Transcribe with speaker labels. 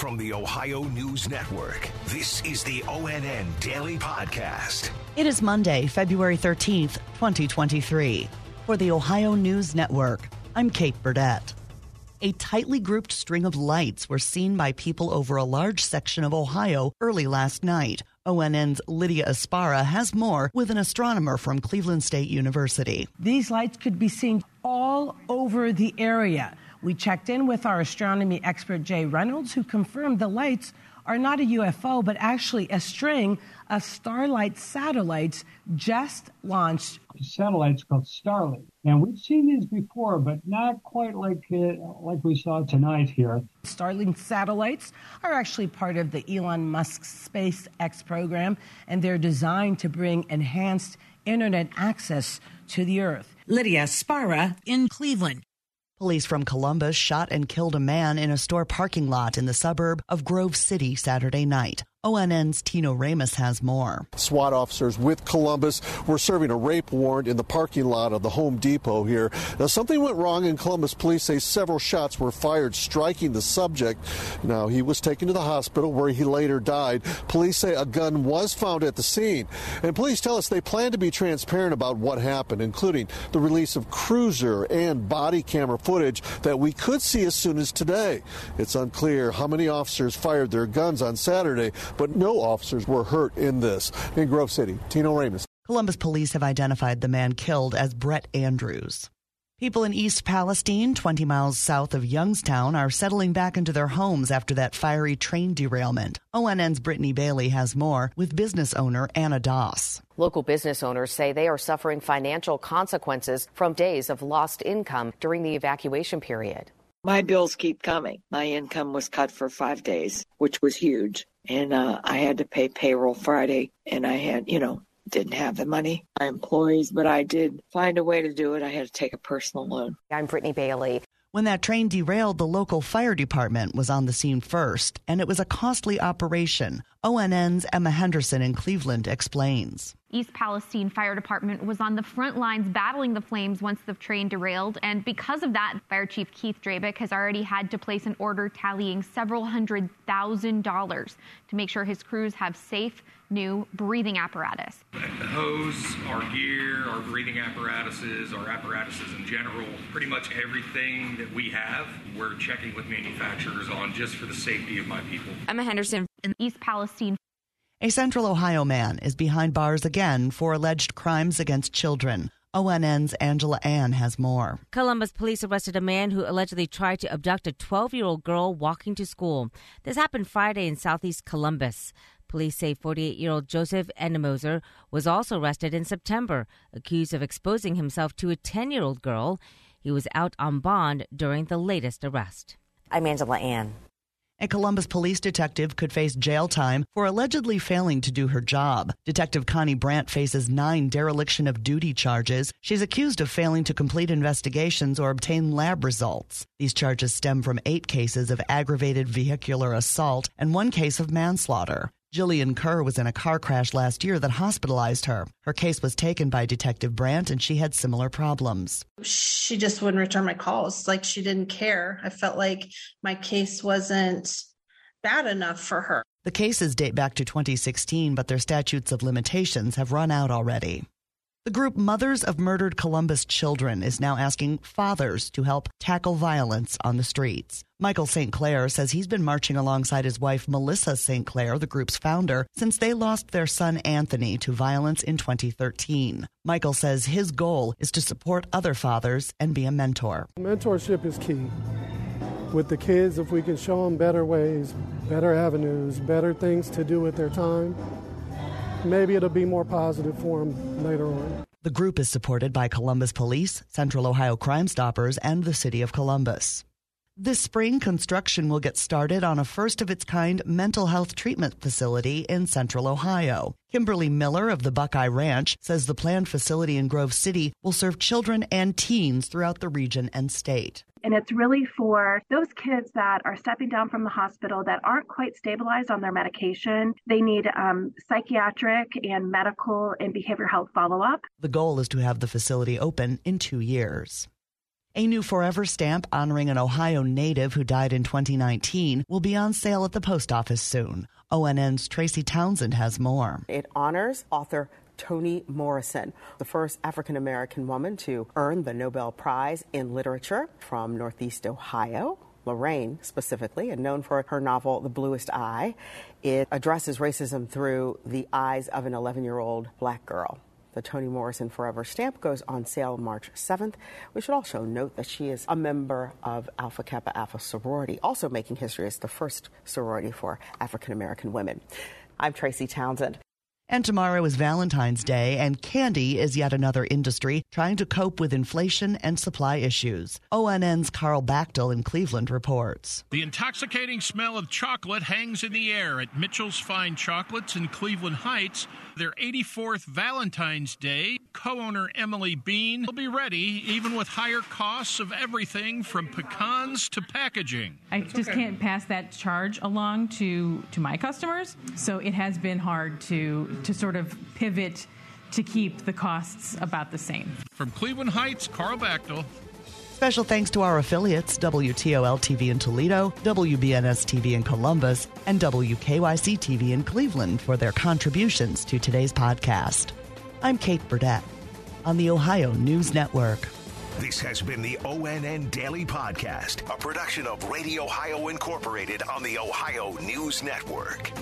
Speaker 1: From the Ohio News Network, this is the ONN Daily Podcast.
Speaker 2: It is Monday, February 13th, 2023. For the Ohio News Network, I'm Kate Burdett. A tightly grouped string of lights were seen by people over a large section of Ohio early last night. ONN's Lydia Esparra has more with an astronomer from Cleveland State University.
Speaker 3: These lights could be seen all over the area. We checked in with our astronomy expert Jay Reynolds, who confirmed the lights are not a UFO, but actually a string of Starlink satellites just launched.
Speaker 4: Satellite's called Starlink, and we've seen these before, but not quite like uh, like we saw tonight here.
Speaker 3: Starlink satellites are actually part of the Elon Musk SpaceX program, and they're designed to bring enhanced internet access to the Earth.
Speaker 5: Lydia Esparra in Cleveland.
Speaker 2: Police from Columbus shot and killed a man in a store parking lot in the suburb of Grove City Saturday night. ONN's Tino Ramos has more.
Speaker 6: SWAT officers with Columbus were serving a rape warrant in the parking lot of the Home Depot here. Now, something went wrong, and Columbus police say several shots were fired, striking the subject. Now, he was taken to the hospital where he later died. Police say a gun was found at the scene. And police tell us they plan to be transparent about what happened, including the release of cruiser and body camera footage that we could see as soon as today. It's unclear how many officers fired their guns on Saturday but no officers were hurt in this. In Grove City, Tino Ramos.
Speaker 2: Columbus police have identified the man killed as Brett Andrews. People in East Palestine, 20 miles south of Youngstown, are settling back into their homes after that fiery train derailment. ONN's Brittany Bailey has more with business owner Anna Doss.
Speaker 7: Local business owners say they are suffering financial consequences from days of lost income during the evacuation period.
Speaker 8: My bills keep coming. My income was cut for five days, which was huge. And uh, I had to pay payroll Friday, and I had, you know, didn't have the money, my employees, but I did find a way to do it. I had to take a personal loan.
Speaker 7: I'm Brittany Bailey.
Speaker 2: When that train derailed, the local fire department was on the scene first, and it was a costly operation. ONN's Emma Henderson in Cleveland explains.
Speaker 9: East Palestine Fire Department was on the front lines battling the flames once the train derailed. And because of that, Fire Chief Keith Drabick has already had to place an order tallying several hundred thousand dollars to make sure his crews have safe, new breathing apparatus.
Speaker 10: The hose, our gear, our breathing apparatuses, our apparatuses in general, pretty much everything that we have, we're checking with manufacturers on just for the safety of my people.
Speaker 9: Emma Henderson in East Palestine.
Speaker 2: A Central Ohio man is behind bars again for alleged crimes against children. ONN's Angela An has more.
Speaker 11: Columbus police arrested a man who allegedly tried to abduct a 12 year old girl walking to school. This happened Friday in southeast Columbus. Police say 48 year old Joseph Endemoser was also arrested in September, accused of exposing himself to a 10 year old girl. He was out on bond during the latest arrest.
Speaker 7: I'm Angela An.
Speaker 2: A Columbus police detective could face jail time for allegedly failing to do her job. Detective Connie Brandt faces nine dereliction of duty charges. She's accused of failing to complete investigations or obtain lab results. These charges stem from eight cases of aggravated vehicular assault and one case of manslaughter. Jillian Kerr was in a car crash last year that hospitalized her. Her case was taken by Detective Brandt and she had similar problems.
Speaker 12: She just wouldn't return my calls. Like she didn't care. I felt like my case wasn't bad enough for her.
Speaker 2: The cases date back to 2016, but their statutes of limitations have run out already. The group Mothers of Murdered Columbus Children is now asking fathers to help tackle violence on the streets. Michael St. Clair says he's been marching alongside his wife Melissa St. Clair, the group's founder, since they lost their son Anthony to violence in 2013. Michael says his goal is to support other fathers and be a mentor.
Speaker 13: Mentorship is key. With the kids, if we can show them better ways, better avenues, better things to do with their time, maybe it'll be more positive for them later on.
Speaker 2: The group is supported by Columbus Police, Central Ohio Crime Stoppers, and the City of Columbus. This spring, construction will get started on a first of its kind mental health treatment facility in central Ohio. Kimberly Miller of the Buckeye Ranch says the planned facility in Grove City will serve children and teens throughout the region and state.
Speaker 14: And it's really for those kids that are stepping down from the hospital that aren't quite stabilized on their medication. They need um, psychiatric and medical and behavioral health follow up.
Speaker 2: The goal is to have the facility open in two years. A new forever stamp honoring an Ohio native who died in 2019 will be on sale at the post office soon. ONN's Tracy Townsend has more.
Speaker 15: It honors author Toni Morrison, the first African American woman to earn the Nobel Prize in Literature from Northeast Ohio. Lorain, specifically, and known for her novel The Bluest Eye. It addresses racism through the eyes of an 11 year old black girl. The Toni Morrison Forever stamp goes on sale March 7th. We should also note that she is a member of Alpha Kappa Alpha sorority, also making history as the first sorority for African American women. I'm Tracy Townsend.
Speaker 2: And tomorrow is Valentine's Day, and candy is yet another industry trying to cope with inflation and supply issues. ONN's Carl Bachtel in Cleveland reports.
Speaker 16: The intoxicating smell of chocolate hangs in the air at Mitchell's Fine Chocolates in Cleveland Heights. Their 84th Valentine's Day, co owner Emily Bean will be ready, even with higher costs of everything from pecans to packaging.
Speaker 17: I just can't pass that charge along to, to my customers, so it has been hard to to sort of pivot to keep the costs about the same.
Speaker 16: From Cleveland Heights, Carl Bachtel.
Speaker 2: Special thanks to our affiliates, WTOL TV in Toledo, WBNS TV in Columbus, and WKYC TV in Cleveland for their contributions to today's podcast. I'm Kate Burdett on the Ohio News Network.
Speaker 1: This has been the ONN Daily Podcast, a production of Radio Ohio Incorporated on the Ohio News Network.